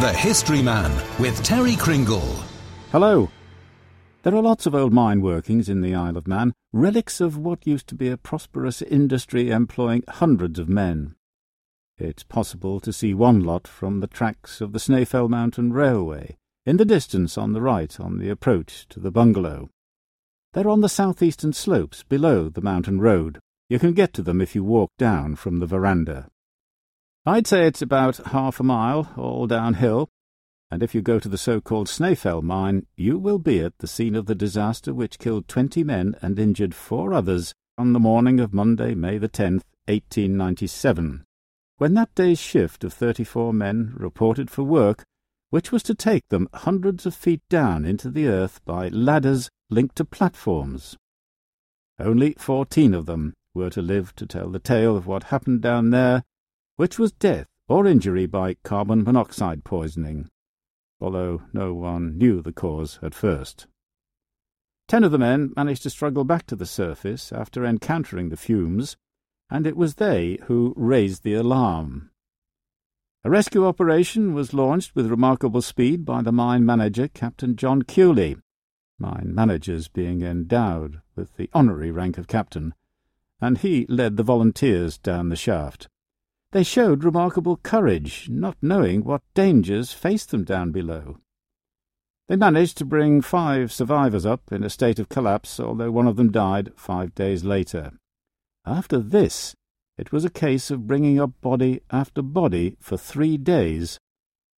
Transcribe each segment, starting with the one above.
The History Man with Terry Cringle. Hello. There are lots of old mine workings in the Isle of Man, relics of what used to be a prosperous industry employing hundreds of men. It's possible to see one lot from the tracks of the Snaefell Mountain Railway, in the distance on the right on the approach to the bungalow. They're on the southeastern slopes below the mountain road. You can get to them if you walk down from the veranda. I'd say it's about half a mile, all downhill, and if you go to the so-called Snaefell mine, you will be at the scene of the disaster which killed twenty men and injured four others on the morning of Monday, May the 10th, 1897, when that day's shift of thirty-four men reported for work, which was to take them hundreds of feet down into the earth by ladders linked to platforms. Only fourteen of them were to live to tell the tale of what happened down there which was death or injury by carbon monoxide poisoning, although no one knew the cause at first. Ten of the men managed to struggle back to the surface after encountering the fumes, and it was they who raised the alarm. A rescue operation was launched with remarkable speed by the mine manager, Captain John Kewley, mine managers being endowed with the honorary rank of captain, and he led the volunteers down the shaft. They showed remarkable courage, not knowing what dangers faced them down below. They managed to bring five survivors up in a state of collapse, although one of them died five days later. After this, it was a case of bringing up body after body for three days,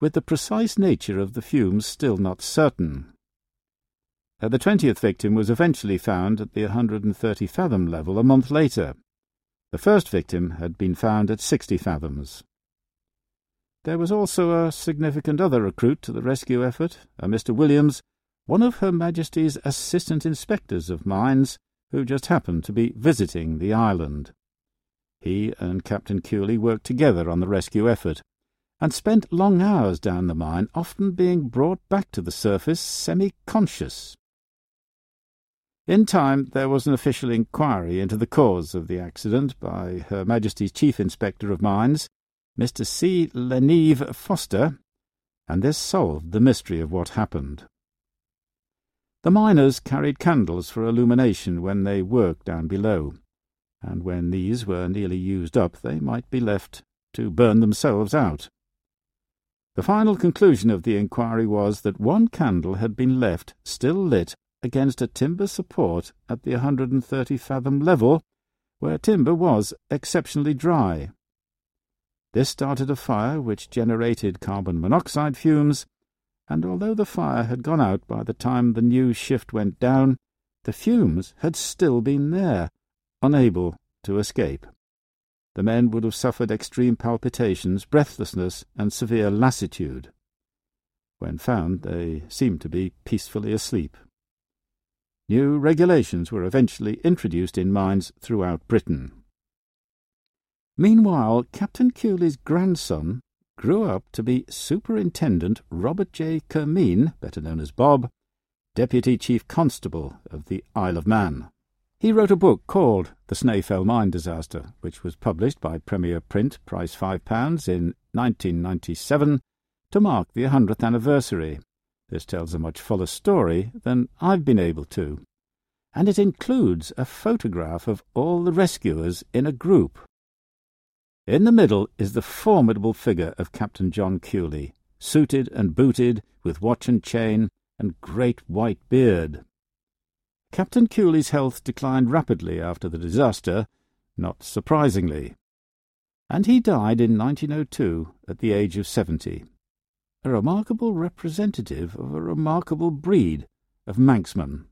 with the precise nature of the fumes still not certain. Uh, the twentieth victim was eventually found at the 130 fathom level a month later, the first victim had been found at 60 fathoms. There was also a significant other recruit to the rescue effort, a Mr. Williams, one of Her Majesty's Assistant Inspectors of Mines, who just happened to be visiting the island. He and Captain Kewley worked together on the rescue effort, and spent long hours down the mine, often being brought back to the surface semi-conscious. In time, there was an official inquiry into the cause of the accident by Her Majesty's Chief Inspector of Mines, Mr. C. Le Neve Foster, and this solved the mystery of what happened. The miners carried candles for illumination when they worked down below, and when these were nearly used up, they might be left to burn themselves out. The final conclusion of the inquiry was that one candle had been left still lit against a timber support at the 130 fathom level, where timber was exceptionally dry. This started a fire which generated carbon monoxide fumes, and although the fire had gone out by the time the new shift went down, the fumes had still been there, unable to escape. The men would have suffered extreme palpitations, breathlessness, and severe lassitude. When found, they seemed to be peacefully asleep. New regulations were eventually introduced in mines throughout Britain. Meanwhile, Captain Kewley's grandson grew up to be Superintendent Robert J. Kermeen, better known as Bob, Deputy Chief Constable of the Isle of Man. He wrote a book called The Snaefell Mine Disaster, which was published by Premier Print, price £5, in 1997, to mark the 100th anniversary. This tells a much fuller story than I've been able to, and it includes a photograph of all the rescuers in a group. In the middle is the formidable figure of Captain John Kewley, suited and booted, with watch and chain, and great white beard. Captain Kewley's health declined rapidly after the disaster, not surprisingly, and he died in 1902 at the age of seventy a remarkable representative of a remarkable breed of Manxman.